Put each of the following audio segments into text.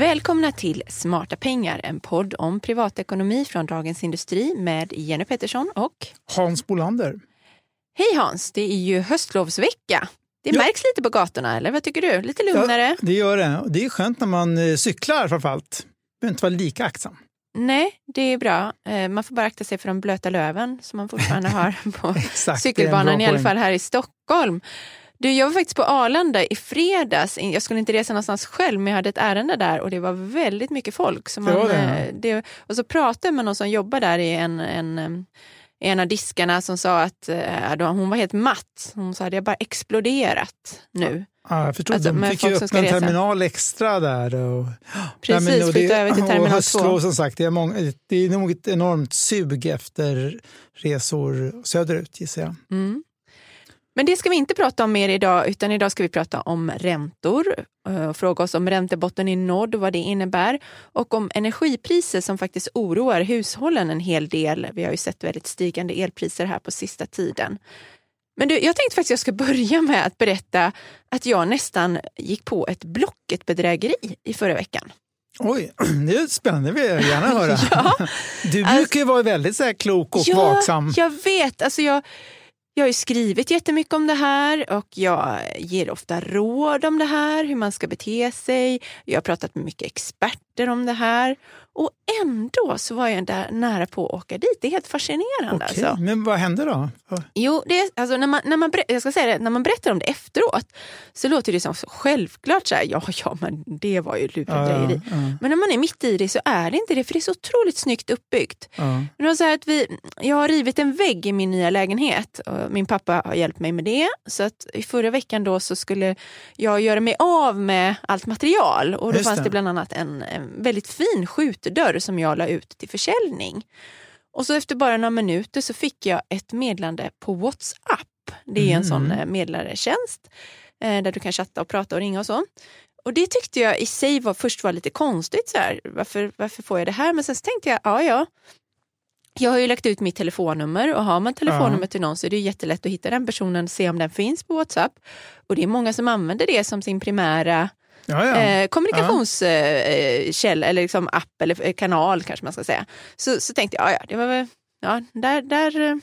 Välkomna till Smarta pengar, en podd om privatekonomi från Dagens Industri med Jenny Pettersson och Hans Bolander. Hej Hans, det är ju höstlovsvecka. Det Ja. märks lite på gatorna, eller vad tycker du? Lite lugnare? Ja, det gör det. Det är skönt när man eh, cyklar framförallt. behöver inte vara lika aktsam. Nej, det är bra. Eh, Man får bara akta sig för de blöta löven som man fortfarande har på Exakt, cykelbanan, i alla fall här i Stockholm. Du, jag var faktiskt på Arlanda i fredags. Jag skulle inte resa någonstans själv, men jag hade ett ärende där och det var väldigt mycket folk. Så man, det, eh, det, och så pratade jag med någon som jobbar där i en, en, en av diskarna som sa att då- hon var helt matt. Hon sa att jag bara exploderat nu. Ja, jag förstår. Alltså, de fick ju öppna en terminal extra där. Och, Precis, Nej, och flytta över till terminal och höstlov, som sagt, det är, många, det är nog ett enormt sug efter resor söderut gissar jag. Mm. Men det ska vi inte prata om mer idag, utan idag ska vi prata om räntor eh, fråga oss om räntebotten är nådd och vad det innebär och om energipriser som faktiskt oroar hushållen en hel del. Vi har ju sett väldigt stigande elpriser här på sista tiden. Men du, jag tänkte faktiskt jag ska börja med att berätta att jag nästan gick på ett Blocket-bedrägeri i förra veckan. Oj, det är spännande, vill jag gärna höra. Ja. Du brukar ju vara väldigt så här klok och vaksam. Jag vet. Alltså jag, jag har ju skrivit jättemycket om det här och jag ger ofta råd om det här, hur man ska bete sig. Jag har pratat med mycket experter om det här. Och ändå så var jag där nära på att åka dit. Det är helt fascinerande. Okej, Alltså. Men vad hände då? Jo, det är, alltså när, man, när, man, jag ska säga det, när man berättar om det efteråt så låter det som så självklart. Så här, ja, ja, men det var ju lurendrejeri. Ja, ja, Men när man är mitt i det så är det inte det, för det är så otroligt snyggt uppbyggt. Men det var så att vi, jag har rivit en vägg i min nya lägenhet. Och min pappa har hjälpt mig med det. Så att i förra veckan då så skulle jag göra mig av med allt material. Och då Just fanns det. bland annat en, en väldigt fin skjutdörr som jag la ut till försäljning. Och så efter bara några minuter så fick jag ett meddelande på WhatsApp. Det är en Mm. sån eh, meddelartjänst eh, där du kan chatta och prata och ringa och så. Och det tyckte jag i sig var, först var lite konstigt. Så här. Varför, varför får jag det här? Men sen så tänkte jag, ja ja. Jag har ju lagt ut mitt telefonnummer och har man telefonnummer till någon så är det jättelätt att hitta den personen, se om den finns på WhatsApp. Och det är många som använder det som sin primära Ja, ja. eh, kommunikationskälla eller liksom app eller eh, kanal kanske man ska säga. Så, så tänkte jag, ja, det var väl, ja, där, där, eh,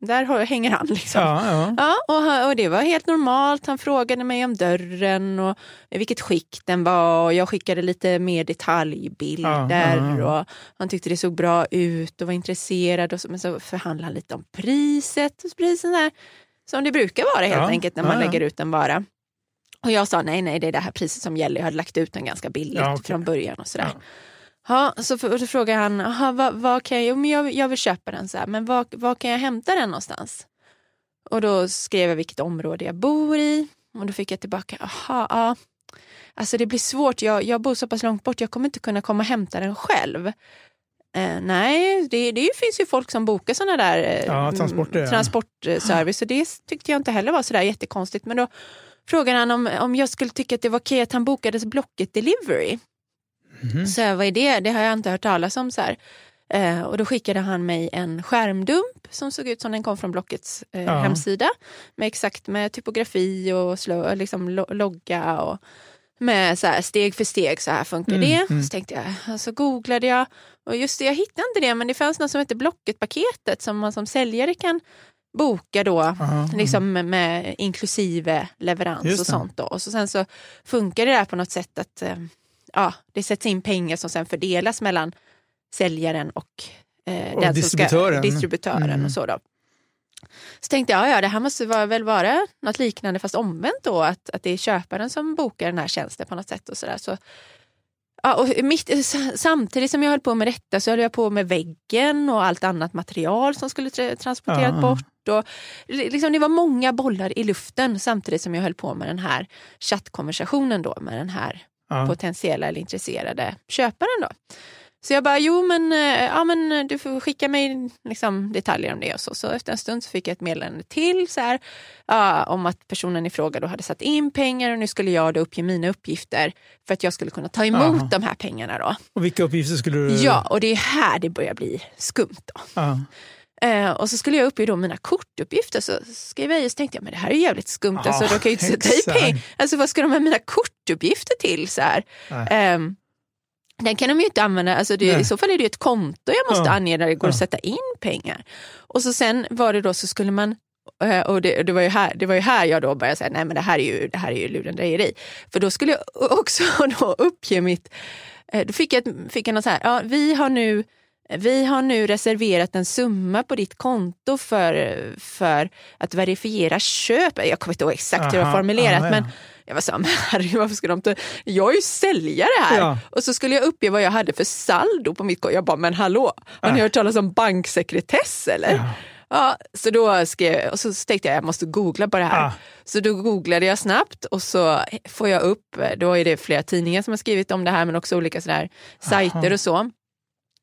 där hänger han liksom. ja, ja. Ja, och, och det var helt normalt. Han frågade mig om dörren och vilket skick den var. Och jag skickade lite mer detaljbilder. Ja. Och han tyckte det såg bra ut och var intresserad. Och så, men så förhandlade han lite om priset. Och precis där, som det brukar vara helt enkelt när man lägger ut en vara. Och jag sa nej, nej, det är det här priset som gäller. Jag hade lagt ut den ganska billigt Ja, okej. från början och sådär. Ja. Ja, så, för, så frågar han, "Aha, vad, vad kan jag, jo, men jag, jag vill köpa den, så här, men var, var kan jag hämta den någonstans? Och då skrev jag vilket område jag bor i och då fick jag tillbaka, aha, ja. Alltså det blir svårt, jag, jag bor så pass långt bort, jag kommer inte kunna komma och hämta den själv. Eh, nej, det, det finns ju folk som bokar sådana där eh, Ja, transporter, ja. transportservice och det tyckte jag inte heller var sådär jättekonstigt. Men då frågade han om, om jag skulle tycka att det var okej att han bokade Blocket Delivery. Mhm. Så jag, vad är det? Det har jag inte hört talas om. Så här. Eh, och då skickade han mig en skärmdump som såg ut som den kom från Blockets eh, Ja. hemsida. Med exakt med typografi och slå, liksom lo, logga och med så här, steg för steg, så här funkar Mm, det. mm. Så tänkte jag, så googlade jag och just det, jag hittade inte det men det fanns något som heter Blocket-paketet som man som säljare kan boka då Ja, liksom med, med inklusive leverans och sånt. Då. Och så sen så funkar det där på något sätt att eh, ja, det sätts in pengar som sen fördelas mellan säljaren och, eh, Och distributören. Ska, distributören Mm. och så då. Så tänkte jag, ja, ja det här måste vara, väl vara något liknande fast omvänt då, att, att det är köparen som bokar den här tjänsten på något sätt. och så där. Så, ja, och mitt, Samtidigt som jag höll på med detta så höll jag på med väggen och allt annat material som skulle tra- transporteras Ja. bort. Och, li- liksom, det var många bollar i luften samtidigt som jag höll på med den här chattkonversationen då med den här ja. potentiella eller intresserade köparen. Då. Så jag bara, jo men, eh, ja, men du får skicka mig liksom, detaljer om det. Och så. så efter en stund så fick jag ett meddelande till så här, ja, om att personen i fråga då hade satt in pengar och nu skulle jag då uppge mina uppgifter för att jag skulle kunna ta emot Aha. de här pengarna. Då. Och vilka uppgifter skulle du... Ja, och det är här det börjar bli skumt. Då. Ja. Eh, och så skulle jag uppge då mina kortuppgifter så skrev jag i och så tänkte jag men det här är jävligt skumt. Ja, alltså, de kan ju inte sätta i pengar. Alltså vad ska de med mina kortuppgifter till? Så här? Nej. Den kan de ju inte använda, alltså det, i så fall är det ett konto jag måste Ja. ange där det går att Ja. sätta in pengar. Och så sen var det då så skulle man eh, och det, det, var ju här, det var ju här jag då började säga, nej men det här är ju, det här är ju lurendrejeri. För då skulle jag också då uppge mitt, eh, då fick jag, fick jag något så här, ja, vi har nu vi har nu reserverat en summa på ditt konto för, för att verifiera köp. Jag kommer inte ihåg exakt hur Aha, formulerat aha, ja. men jag var så här, herregud varför ska de ta... Jag är ju säljare här. Ja. Och så skulle jag uppge vad jag hade för saldo på mitt konto. Jag bara, men hallå, har ni Ja. hört talas om banksekretess eller? Ja. Ja, så då skrev jag, och så tänkte jag jag måste googla på det här. Ah. Så då googlade jag snabbt och så får jag upp, då är det flera tidningar som har skrivit om det här men också olika sådär sajter och så.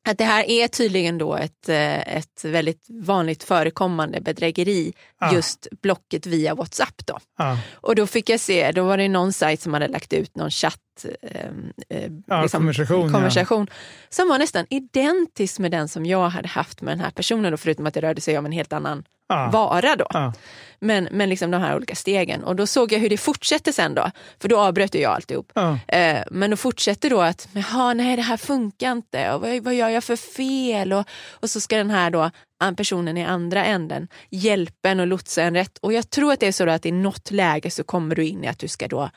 Att det här är tydligen då ett, eh, ett väldigt vanligt förekommande bedrägeri, Ah. just blocket via WhatsApp. Då. Ja. Och då fick jag se, då var det någon sajt som hade lagt ut någon chatt eh, eh, Ja, konversation, ja. konversation som var nästan identisk med den som jag hade haft med den här personen, då, förutom att det rörde sig om en helt annan Ja. vara. Då. Ja. Men, men liksom de här olika stegen. Och då såg jag hur det fortsätter sen då, för då avbröt jag alltihop. Ja. Eh, men då fortsätter då att, jaha nej det här funkar inte och vad, vad gör jag för fel? Och, och så ska den här då, personen i andra änden hjälpa en och lotsa en rätt. Och jag tror att det är så att i något läge så kommer du in i att du ska då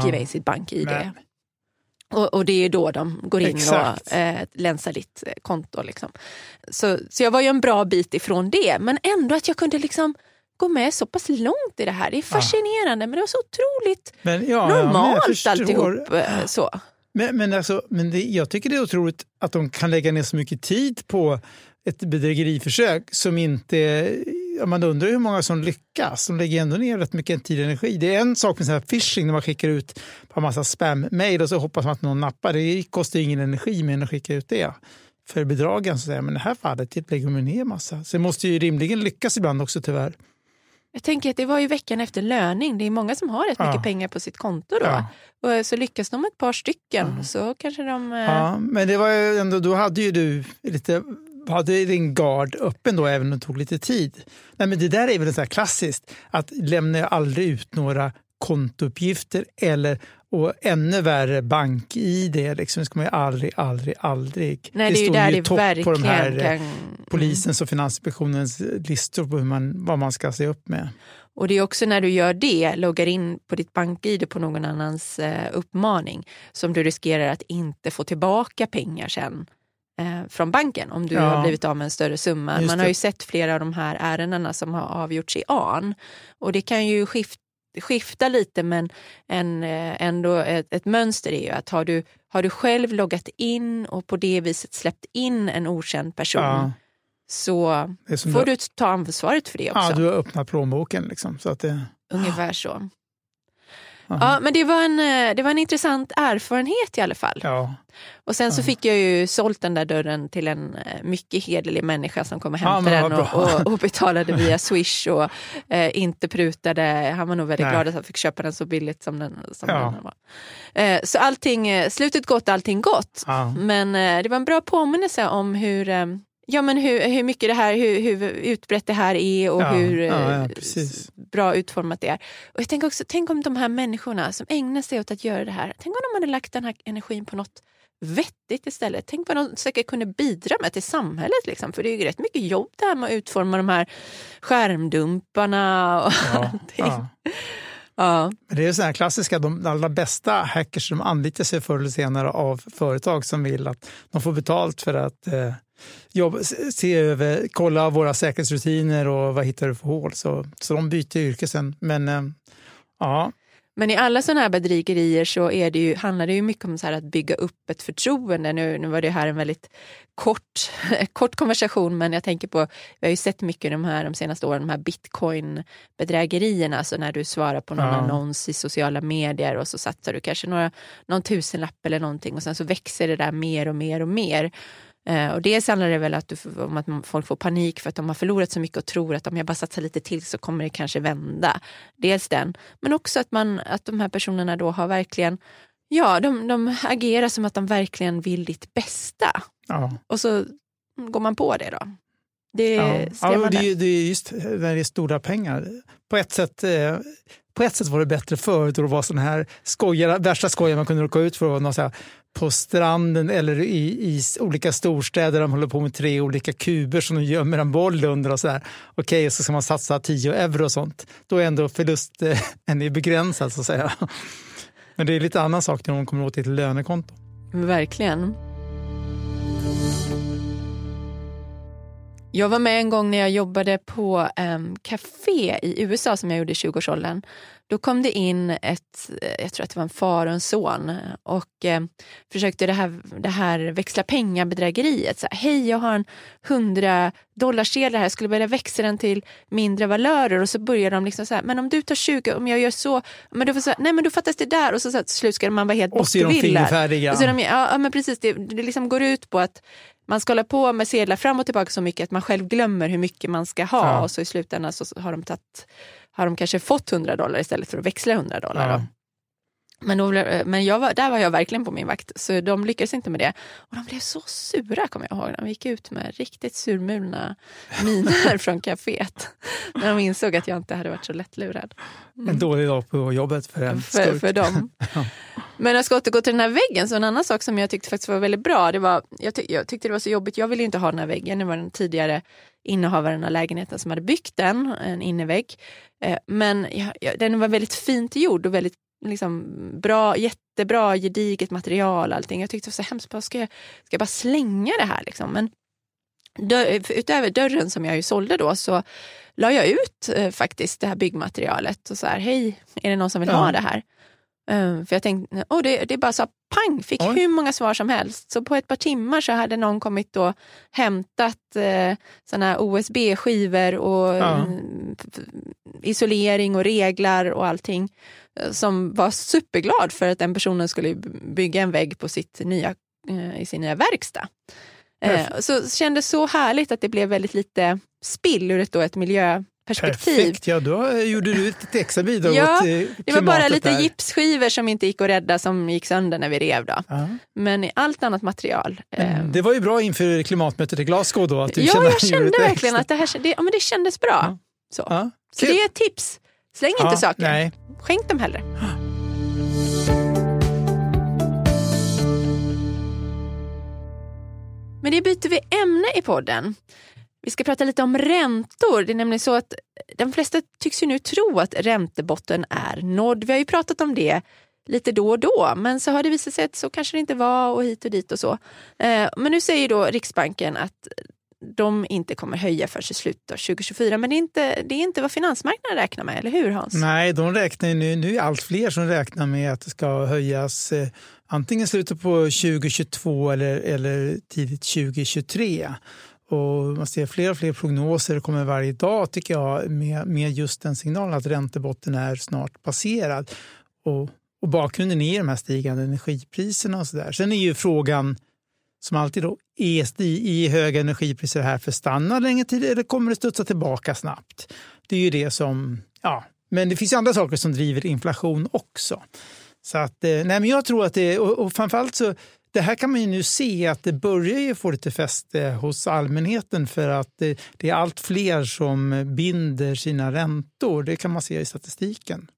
skriva in sitt bank-id. Men- Och, och det är då de går in Exakt. och eh, länsar ditt eh, konto. Liksom. Så, så jag var ju en bra bit ifrån det, men ändå att jag kunde liksom gå med så pass långt i det här. Det är fascinerande, men det var så otroligt Men, ja, ja, normalt förstår. alltihop. eh, Så. Men, men, alltså, men det, jag tycker det är otroligt att de kan lägga ner så mycket tid på ett bedrägeriförsök som inte... Ja, man undrar hur många som lyckas. De lägger ändå ner rätt mycket tid och energi. Det är en sak med så här phishing när man skickar ut en massa spam-mail och så hoppas man att någon nappar. Det kostar ingen energi mer än att skicka ut det. För bedragen så säger men i det här fallet det lägger man ner massa. Så det måste ju rimligen lyckas ibland också tyvärr. Jag tänker att det var ju veckan efter löning. Det är många som har rätt Ja. mycket pengar på sitt konto då. Ja. Och så lyckas de ett par stycken så kanske de... eh, Ja, men det var ju ändå, då hade ju du lite hade din gard öppen då även om det tog lite tid. Nej, men det där är väl så här klassiskt att lämna aldrig ut några kontouppgifter eller och ännu värre bank-id. Liksom, det ska man ju aldrig, aldrig, aldrig. Nej, det, ju står där ju det topp på de här kan... polisens och Finansinspektionens listor på hur man, vad man ska se upp med. Och det är också när du gör det, loggar in på ditt bank-id på någon annans eh, uppmaning, som du riskerar att inte få tillbaka pengar sen eh, från banken om du Ja. har blivit av med en större summa. Just Man har det. ju sett flera av de här ärendena som har avgjorts i AN. Och det kan ju skifta skifta lite men en, eh, ändå ett, ett mönster är ju att har du, har du själv loggat in och på det viset släppt in en okänd person Ja, så får du, du ta ansvaret för det också. ja, du har öppnat plånboken. Liksom, så att det, Ungefär så. Aha. Ja, men det var, en, eh, det var en intressant erfarenhet i alla fall. ja. Och sen så fick jag ju sålt den där dörren till en eh, mycket hederlig människa som kom och Ja, hämtade men den och, och, och betalade via Swish och eh, inte prutade. Han var nog väldigt Nej. glad att han fick köpa den så billigt som den, som Ja. den var. Eh, så allting, eh, slutet gott, allting gott. Ja. Men eh, det var en bra påminnelse om hur, ja, men hur, hur mycket det här, hur, hur utbrett det här är och Ja, hur eh, ja, ja, precis. bra utformat det är. Och jag tänker också, tänk om de här människorna som ägnar sig åt att göra det här, tänk om de hade lagt den här energin på något vettigt istället. Tänk vad de säkert kunde bidra med till samhället. Liksom. För det är ju rätt mycket jobb det här med att utforma de här skärmdumparna. Och Ja, ja. Ja. Det är så här klassiska, de allra bästa hackers som anlitar sig förr eller senare av företag som vill att de får betalt för att eh, jobba, se över, kolla våra säkerhetsrutiner och vad hittar du för hål. Så, så de byter yrke sen. Men eh, ja, Men i alla sådana här bedrägerier så är det ju, handlar det ju mycket om så att bygga upp ett förtroende. Nu, nu var det här en väldigt kort, kort konversation men jag tänker på, vi har ju sett mycket de här de senaste åren, de här bitcoin-bedrägerierna. Alltså när du svarar på någon Ja. annons i sociala medier och så satsar du kanske några, någon tusenlapp eller någonting och sen så växer det där mer och mer och mer. Eh, och dels handlar det väl att du, om att folk får panik för att de har förlorat så mycket och tror att om jag bara satsar lite till så kommer det kanske vända. Dels den, men också att, man, att de här personerna då har verkligen, ja de, de agerar som att de verkligen vill ditt bästa. ja. Och så går man på det då. Det är Ja, ja, det, det är just när det är stora pengar. På ett sätt, eh, på ett sätt var det bättre förut då det var sådana här skojar, värsta skojar man kunde råka ut för någon så här, på stranden eller i, i olika storstäder de håller på med tre olika kuber som de gömmer en boll under och så där. Okej, så ska man satsa 10 euro och sånt. Då är ändå förlusten eh, begränsad så att säga. Men det är lite annan sak när de kommer åt ett lönekonto. Verkligen. Jag var med en gång när jag jobbade på um, café i USA som jag gjorde i 20-årsåldern. Då kom det in ett, jag tror att det var en far och en son och eh, försökte det här, det här växla pengar-bedrägeriet. Så Hej, jag har en 100 dollarsedel här, jag skulle vilja växla den till mindre valörer och så börjar de liksom så här, men om du tar 20, om jag gör så, men då, får så nej men då fattas det där och så, så här, till slut ska man vara helt bortvilad. Och så är de fingerfärdiga. Ja, ja, men precis, det, det liksom går ut på att man ska hålla på med sedlar fram och tillbaka så mycket att man själv glömmer hur mycket man ska ha ja. och så i slutändan så har de, tatt, har de kanske fått 100 dollar istället för att växla 100 dollar. Ja. Men, då, men jag var, där var jag verkligen på min vakt, så de lyckades inte med det. Och de blev så sura, kommer jag ihåg. De gick ut med riktigt surmulna miner från kaféet. När de insåg att jag inte hade varit så lättlurad. Mm. En dålig dag på jobbet för en för, för dem. Men jag ska återgå till den här väggen, så en annan sak som jag tyckte faktiskt var väldigt bra, det var, jag, tyck, jag tyckte det var så jobbigt, jag ville inte ha den här väggen, det var den tidigare innehavaren av lägenheten som hade byggt den, en innevägg. Eh, men ja, den var väldigt fint gjord och väldigt liksom, bra, jättebra, gediget material. Allting. Jag tyckte det var så hemskt, ska jag, ska jag bara slänga det här? Liksom? Men dör, utöver dörren som jag ju sålde då så la jag ut eh, faktiskt det här byggmaterialet och så här, hej, är det någon som vill ja. ha det här? Um, för jag tänkte, oh, det, det är bara så pang, fick Oj. hur många svar som helst. Så på ett par timmar så hade någon kommit och hämtat eh, såna OSB-skivor och ja. mm, isolering och reglar och allting. Eh, som var superglad för att den personen skulle bygga en vägg på sitt nya, eh, i sin nya verkstad. Eh, så det kändes så härligt att det blev väldigt lite spill ur ett, då, ett miljö perspektiv. Perfekt, ja då gjorde du ett extra bidrag ja, Det var bara lite där. gipsskivor som inte gick att rädda som gick sönder när vi rev. Då. Ja. Men allt annat material. Men det var ju bra inför klimatmötet i Glasgow då? Att du ja, kände jag kände verkligen att det, här, det, ja, men det kändes bra. Ja. Så, ja, så det är ett tips. Släng inte saker. Nej. Skänk dem hellre. Men det byter vi ämne i podden. Vi ska prata lite om räntor. Det är nämligen så att de flesta tycks ju nu tro att räntebotten är nådd. Vi har ju pratat om det lite då och då, men så har det visat sig att så kanske det inte var och hit och dit och så. Eh, men nu säger då Riksbanken att de inte kommer höja förrän i slutet av 2024. Men det är, inte, det är inte vad finansmarknaden räknar med, eller hur Hans? Nej, de räknar nu, nu är allt fler som räknar med att det ska höjas eh, antingen slutet på 2022 eller, eller tidigt 2023. Och man ser fler och fler prognoser kommer varje dag tycker jag med, med just den signalen att räntebotten är snart passerad. Och, och bakgrunden är de här stigande energipriserna och så där. Sen är ju frågan som alltid då, är i höga energipriser här förstannar länge tid eller kommer det studsa tillbaka snabbt? Det är ju det som, ja, men det finns andra saker som driver inflation också. Så att, eh, nej men jag tror att det, och, och framförallt så det här kan man ju nu se att det börjar ju få lite fäste hos allmänheten för att det, det, är allt fler som binder sina räntor. Det kan man se i statistiken.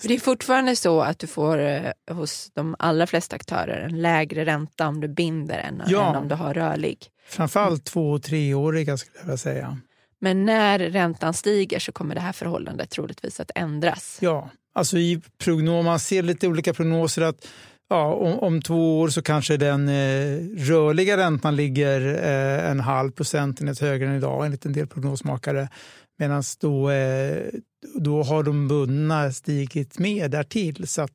För det är fortfarande så att du får eh, hos de allra flesta aktörer en lägre ränta om du binder än, ja. än om du har rörlig. Framförallt två och treåriga skulle jag vilja säga. Men när räntan stiger så kommer det här förhållandet troligtvis att ändras. Ja, alltså i prognos, man ser lite olika prognoser att ja, om, om, två år så kanske den eh, rörliga räntan ligger eh, en halv procentenhet högre än idag enligt en del prognosmakare. Medan då, eh, då har de bundna stigit med därtill. Så att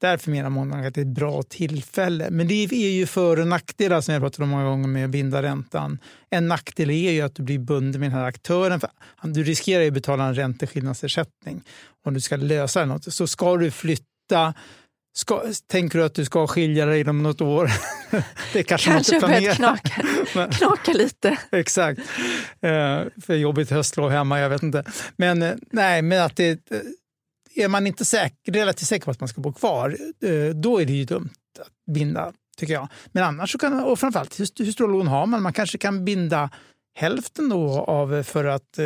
därför menar många att det är ett bra tillfälle. Men det är ju för och nackdelar som jag pratat om många gånger med att binda räntan. En nackdel är ju att du blir bunden med den här aktören. Du riskerar ju att betala en ränteskillnadsersättning om du ska lösa något. Så ska du flytta Ska, tänker du att du ska skilja dig inom något år? det kanske kanske börjat knaka, knaka lite. Exakt. Eh, för jobbigt höstlov hemma, jag vet inte. Men eh, nej, men att det, eh, är man inte säker, relativt säker på att man ska bo kvar, eh, då är det ju dumt att binda, tycker jag. Men annars så kan och framförallt hur, hur stora lån har man? Man kanske kan binda hälften då av för att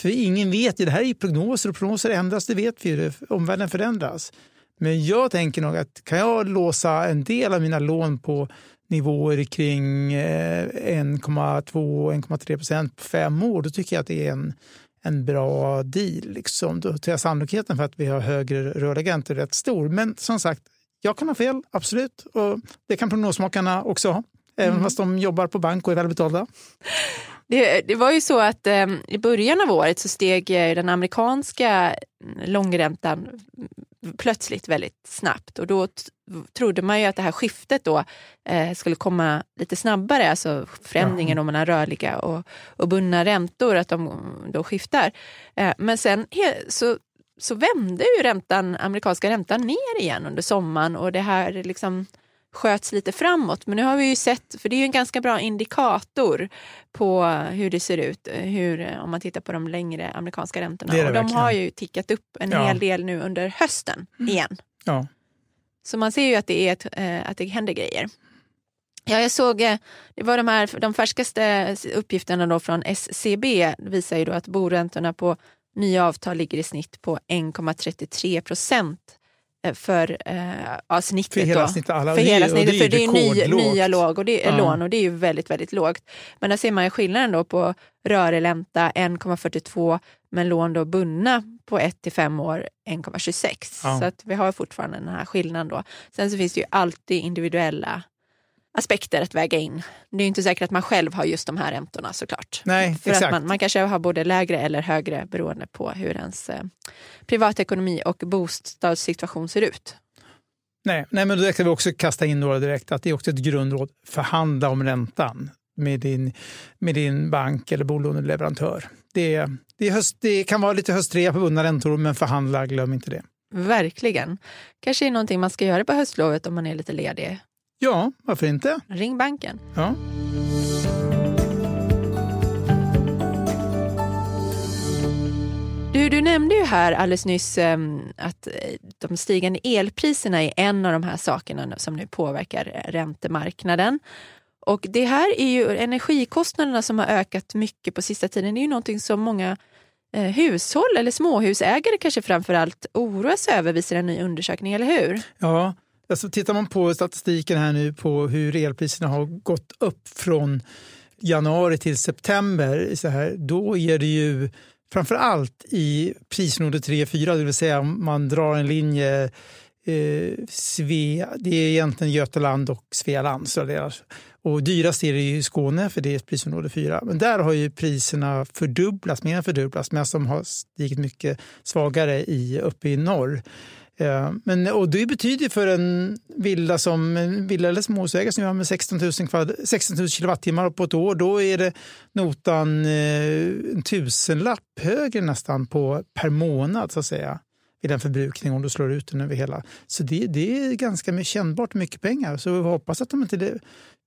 För ingen vet ju, det här är ju prognoser och prognoser ändras, det vet vi ju, omvärlden förändras. Men jag tänker nog att kan jag låsa en del av mina lån på nivåer kring 1,2-1,3 procent på fem år, då tycker jag att det är en, en bra deal. Liksom. Då tror jag sannolikheten för att vi har högre rörliga räntor rätt stor. Men som sagt, jag kan ha fel, absolut. Och det kan prognosmakarna också ha, även mm. fast de jobbar på bank och är välbetalda. Det, det var ju så att eh, i början av året så steg eh, den amerikanska långräntan plötsligt väldigt snabbt och då trodde man ju att det här skiftet då eh, skulle komma lite snabbare, alltså förändringen ja. mellan rörliga och, och bundna räntor, att de då skiftar. Eh, men sen så, så vände ju räntan, amerikanska räntan ner igen under sommaren och det här liksom sköts lite framåt. Men nu har vi ju sett, för det är ju en ganska bra indikator på hur det ser ut, hur, om man tittar på de längre amerikanska räntorna. Det det och de har ju tickat upp en ja. hel del nu under hösten mm. igen. Ja. Så man ser ju att det, är ett, äh, att det händer grejer. Ja, jag såg, eh, det var de, här, de färskaste uppgifterna då från SCB visar ju då att boräntorna på nya avtal ligger i snitt på 1,33 procent Eh, för eh, ja, snittet. För hela snittet, alla, för hela snittet, det, för det är nya, nya låg och det, ja. lån och det är ju väldigt, väldigt lågt. Men där ser man skillnaden då på rörelänta 1,42 men lån då bundna på 1 till 5 år 1,26. Ja. Så att vi har fortfarande den här skillnaden då. Sen så finns det ju alltid individuella aspekter att väga in. Det är inte säkert att man själv har just de här räntorna såklart. Nej, För exakt. Att man, man kanske har både lägre eller högre beroende på hur ens eh, privatekonomi och bostadssituation ser ut. Nej, nej men då kan vi också kasta in några direkt att det är också ett grundråd. Förhandla om räntan med din, med din bank eller bolåneleverantör. Det, det, höst, det kan vara lite höstrea på bundna räntor, men förhandla, glöm inte det. Verkligen. Kanske är någonting man ska göra på höstlovet om man är lite ledig Ja, varför inte? Ring banken. Ja. Du, du nämnde ju här alldeles nyss um, att eh, de stigande elpriserna är en av de här sakerna som nu påverkar räntemarknaden. Och det här är ju energikostnaderna som har ökat mycket på sista tiden. Det är ju någonting som många eh, hushåll eller småhusägare kanske framför allt oroas över visar en ny undersökning, eller hur? Ja, Alltså, tittar man på statistiken här nu på hur elpriserna har gått upp från januari till september, så här, då är det ju framför allt i prisområde 3-4, det vill säga om man drar en linje eh, Svea, det är egentligen Götaland och Svealand. Så det är, och dyrast är det i Skåne, för det är prisområde 4. Men där har ju priserna fördubblats, mer än fördubblats, medan de har stigit mycket svagare i, uppe i norr. Ja, men, och det betyder för en villa som en villa eller småhusägare som gör med 16 000, kvad, 16 000 kilowattimmar på ett år, då är det notan eh, en tusenlapp högre nästan på, per månad så att säga i den förbrukning om du slår ut den över hela. Så det, det är ganska kännbart mycket pengar. Så vi hoppas att de inte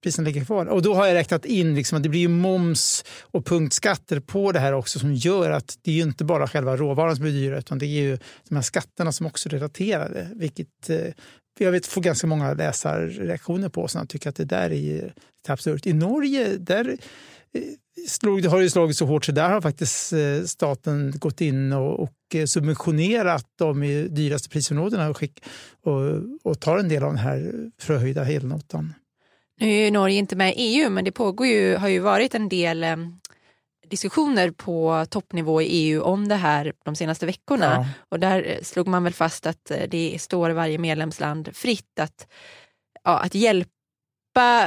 priserna ligger kvar. Och då har jag räknat in liksom att det blir moms och punktskatter på det här också som gör att det är inte bara själva råvaran som blir dyrare utan det är ju de här skatterna som också är relaterade. Vilket eh, jag vet får ganska många läsarreaktioner på som tycker att det där är lite absurt. I Norge där slog, har det slagit så hårt så där har faktiskt eh, staten gått in och, och subventionerat de dyraste prisområdena och, skick, och, och tar en del av den här förhöjda elnotan. Nu är ju Norge inte med i EU men det pågår ju, har ju varit en del eh, diskussioner på toppnivå i EU om det här de senaste veckorna. Ja. Och där eh, slog man väl fast att eh, det står varje medlemsland fritt att, ja, att hjälpa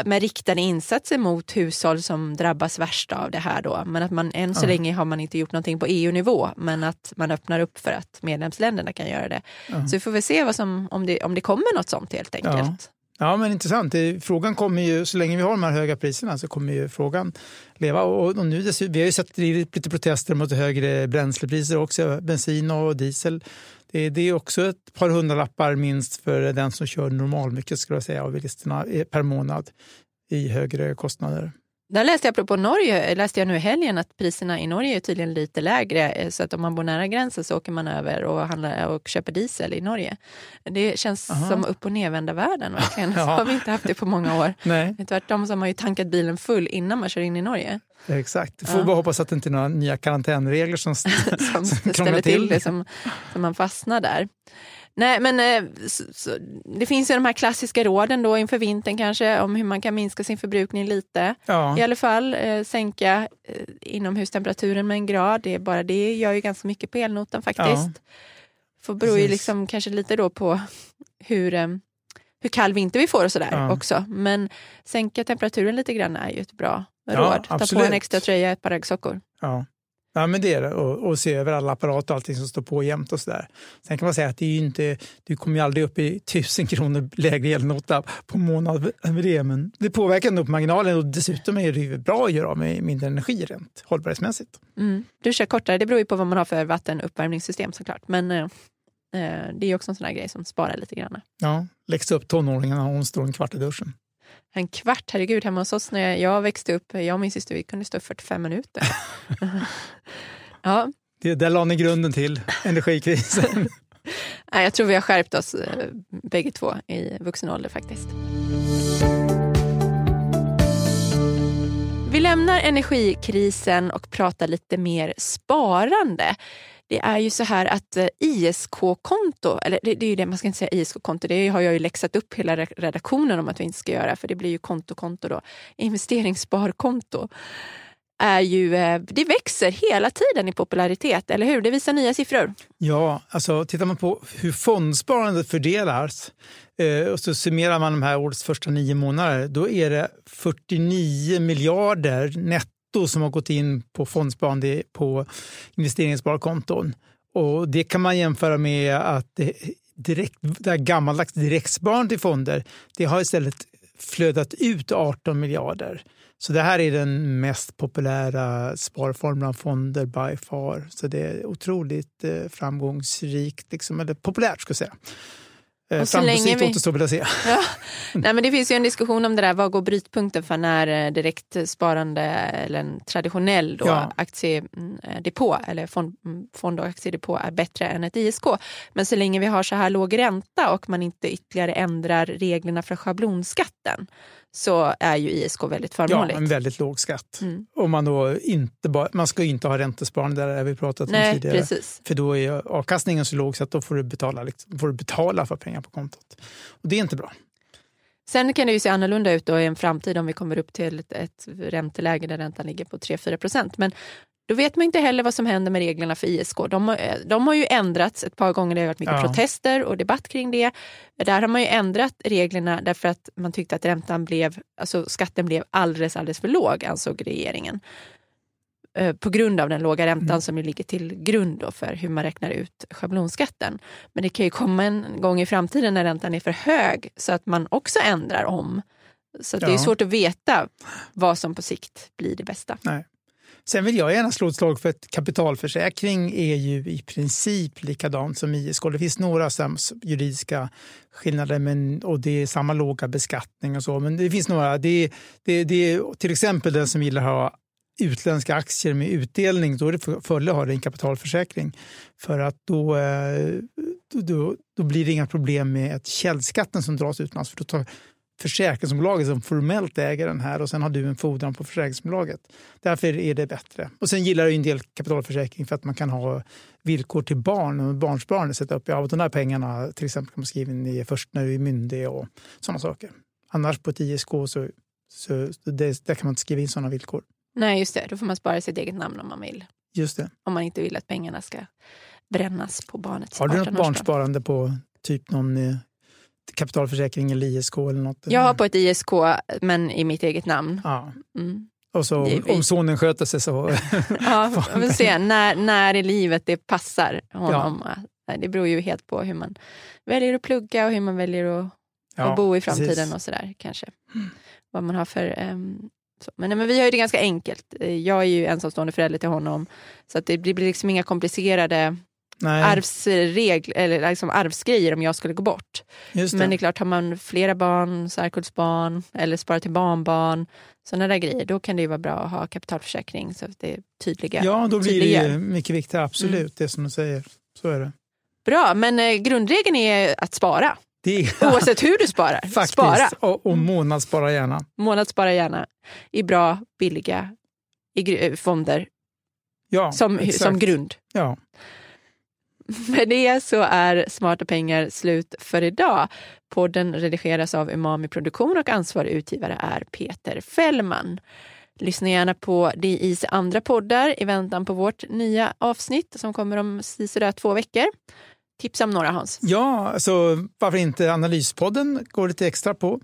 med riktade insatser mot hushåll som drabbas värst av det här. Då. Men att man än så ja. länge har man inte gjort någonting på EU-nivå men att man öppnar upp för att medlemsländerna kan göra det. Ja. Så vi får väl se vad som, om, det, om det kommer något sånt helt enkelt. Ja, men intressant. Frågan kommer ju, så länge vi har de här höga priserna så kommer ju frågan leva. Och, nu, vi har ju sett lite protester mot högre bränslepriser också, bensin och diesel. Eh, det, är också ett par hundralappar minst för den som kör normalmycket skulle jag säga, av bilisterna eh, per månad i högre kostnader. Där läste jag apropå Norge, läste jag nu i helgen att priserna i Norge är tydligen lite lägre. eh, Så att om man bor nära gränsen så åker man över och, handlar, och köper diesel i Norge. Det känns Aha. som upp och nervända världen verkligen. Så Ja. har vi inte haft det på många år. Nej, Tvärtom så har man ju tankat bilen full innan man kör in i Norge. exakt. Får Ja. bara hoppas att det inte är några nya karantänregler som, Som som ställer till till. det, som, som man fastnar där. Nej, men eh, så, så, det finns ju de här klassiska råden då inför vintern kanske om hur man kan minska sin förbrukning lite. Ja, I alla fall eh, sänka eh, inomhustemperaturen med en grad. Det, är bara det gör ju ganska mycket på elnotan faktiskt. Ja, För beror ju liksom kanske lite då på hur, eh, hur kall vinter vi får och sådär Ja. också. Men sänka temperaturen lite grann är ju ett bra råd. Ta på en extra tröja, ett par raggsockor. ja. Ja, men det är det. Och, och se över alla apparater och allting som står på jämt och sådär. Sen kan man säga att det är inte, du kommer ju aldrig upp i tusen kronor lägre elnota på månad över det, men det påverkar ändå på marginalen och dessutom är det ju bra att göra av med mindre energi rent hållbarhetsmässigt. Mm. Duscha kortare, det beror ju på vad man har för vattenuppvärmningssystem såklart. Men eh, eh, det är ju också en sån här grej som sparar lite grann. Ja, läxa upp tonåringarna och hon står en kvart i duschen. En kvart, herregud, hemma hos oss när jag, jag växte upp, jag och min syster, vi kunde stå 45 minuter. ja, Det, där la ni grunden till energikrisen. nej, jag tror vi har skärpt oss eh, bägge två i vuxen ålder faktiskt. Vi lämnar energikrisen och pratar lite mer sparande. Det är ju så här att eh, ISK-konto, eller det, det är ju det, man ska inte säga ISK-konto, det har jag ju läxat upp hela redaktionen om att vi inte ska göra, för det blir ju kontokonto då. Investeringssparkonto är ju, eh, det växer hela tiden i popularitet, eller hur? Det visar nya siffror. Ja, alltså tittar man på hur fondsparandet fördelas eh, och så summerar man de här årets första nio månader, då är det 49 miljarder netto som har gått in på fondsparande på investeringssparkonton. Och det kan man jämföra med att det, direkt, det här gammaldags direktsparande till fonder, det har istället flödat ut 18 miljarder. Så det här är den mest populära sparformen av fonder by far. Så det är otroligt eh, framgångsrikt, liksom, eller populärt ska jag säga. Eh, Och Framgångsrikt vi- återstår väl att se. Ja. Nej, men det finns ju en diskussion om det där, vad går brytpunkten för när eh, direktsparande eller en traditionell då, Ja. aktiedepå eller fond, mm, fond och aktiedepå är bättre än ett ISK. Men så länge vi har så här låg ränta och man inte ytterligare ändrar reglerna för schablonskatten så är ju ISK väldigt Ja, förmånligt. en väldigt låg skatt. Mm. Om man, då inte bara, man ska inte ha räntesparande, där har vi pratat om Nej, tidigare. precis. För då är avkastningen så låg så att då får du betala, liksom, får du betala för pengar på kontot. Och det är inte bra. Sen kan det ju se annorlunda ut då i en framtid om vi kommer upp till ett, ett ränteläge där räntan ligger på 3-4 procent. Men då vet man inte heller vad som händer med reglerna för ISK. De, har- de har ju ändrats ett par gånger, det har varit mycket Ja. protester och debatt kring det. Där har man ju ändrat reglerna därför att man tyckte att räntan blev, alltså skatten blev alldeles, alldeles för låg, ansåg regeringen. Eh, På grund av den låga räntan Mm. som ju ligger till grund för hur man räknar ut schablonskatten. Men det kan ju komma en gång i framtiden när räntan är för hög så att man också ändrar om. Så att det är Ja. svårt att veta vad som på sikt blir det bästa. Sen vill jag gärna slå ett slag för att kapitalförsäkring är ju i princip likadant som ISK. Det finns några juridiska skillnader men, och det är samma låga beskattning och så. Men det finns några. Det, det, det är till exempel den som gillar att ha utländska aktier med utdelning, då är det fördel att ha en kapitalförsäkring. För att då, eh, då, då, då blir det inga problem med att källskatten som dras utomlands. För då tar försäkringsbolaget som formellt äger den här och sen har du en fordran på försäkringsbolaget. Därför är det bättre. Och sen gillar jag en del kapitalförsäkring för att man kan ha villkor till barn och barnsparande. Sätta upp, ja, de där pengarna till exempel kan man skriva in först när du är myndig och sådana saker. Annars på ett ISK så, så, det, där kan man inte skriva in sådana villkor. Nej, just det. Då får man spara sitt eget namn om man vill. Just det. Om man inte vill att pengarna ska brännas på barnets Har du något 18-årsdag. barnsparande på typ någon eh, kapitalförsäkring eller ISK eller något? Jag har på ett ISK, men i mitt eget namn. Ja. Mm. Och så vi- om sonen sköter sig så... Ja, vill se när, när i livet det passar honom. Nej, Det beror ju helt på hur man väljer att plugga och hur man väljer att, Ja, att bo i framtiden precis. och sådär kanske. Vad man har för... så. Men, nej, men vi har ju det ganska enkelt. Jag är ju ensamstående förälder till honom. Så att det blir liksom inga komplicerade arvsregl, eller liksom arvsgrejer om jag skulle gå bort. Det. Men det är klart, har man flera barn, särkullsbarn eller sparar till barnbarn, sådana där grejer, då kan det ju vara bra att ha kapitalförsäkring så att det är tydliga. Ja, då blir det tydliggör. ju mycket viktigare, absolut, Mm. det som du säger. Så är det. Bra, men eh, grundregeln är att spara. det är Oavsett hur du sparar. faktiskt, Spara. och, och månadsspara gärna. Månadsspara gärna i bra, billiga i eh, fonder Ja, som, exakt. som grund. Ja. Med det så är Smarta pengar slut för idag. Podden redigeras av Umami Produktion och ansvarig utgivare är Peter Fällman. Lyssna gärna på DIs andra poddar i väntan på vårt nya avsnitt som kommer om sisådär två veckor. Tipsa om några Hans. Ja, alltså varför inte Analyspodden går lite extra på.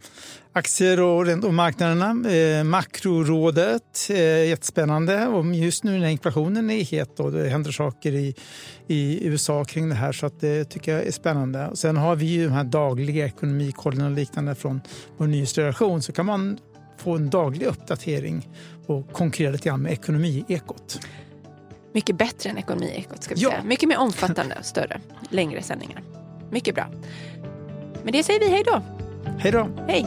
Aktier och, och marknaderna. Eh, makrorådet, eh, jättespännande. Och just nu när inflationen är het och det händer saker i, i USA kring det här så att det tycker jag är spännande. Och sen har vi ju de här dagliga ekonomikollen och liknande från vår nyhetsredaktion så kan man få en daglig uppdatering och konkurrera lite grann med ekonomiekot. Mycket bättre än Ekonomiekot ska vi Ja. säga. Mycket mer omfattande större. Längre sändningar. Mycket bra. Med det säger vi hej då. Hej då! Hej!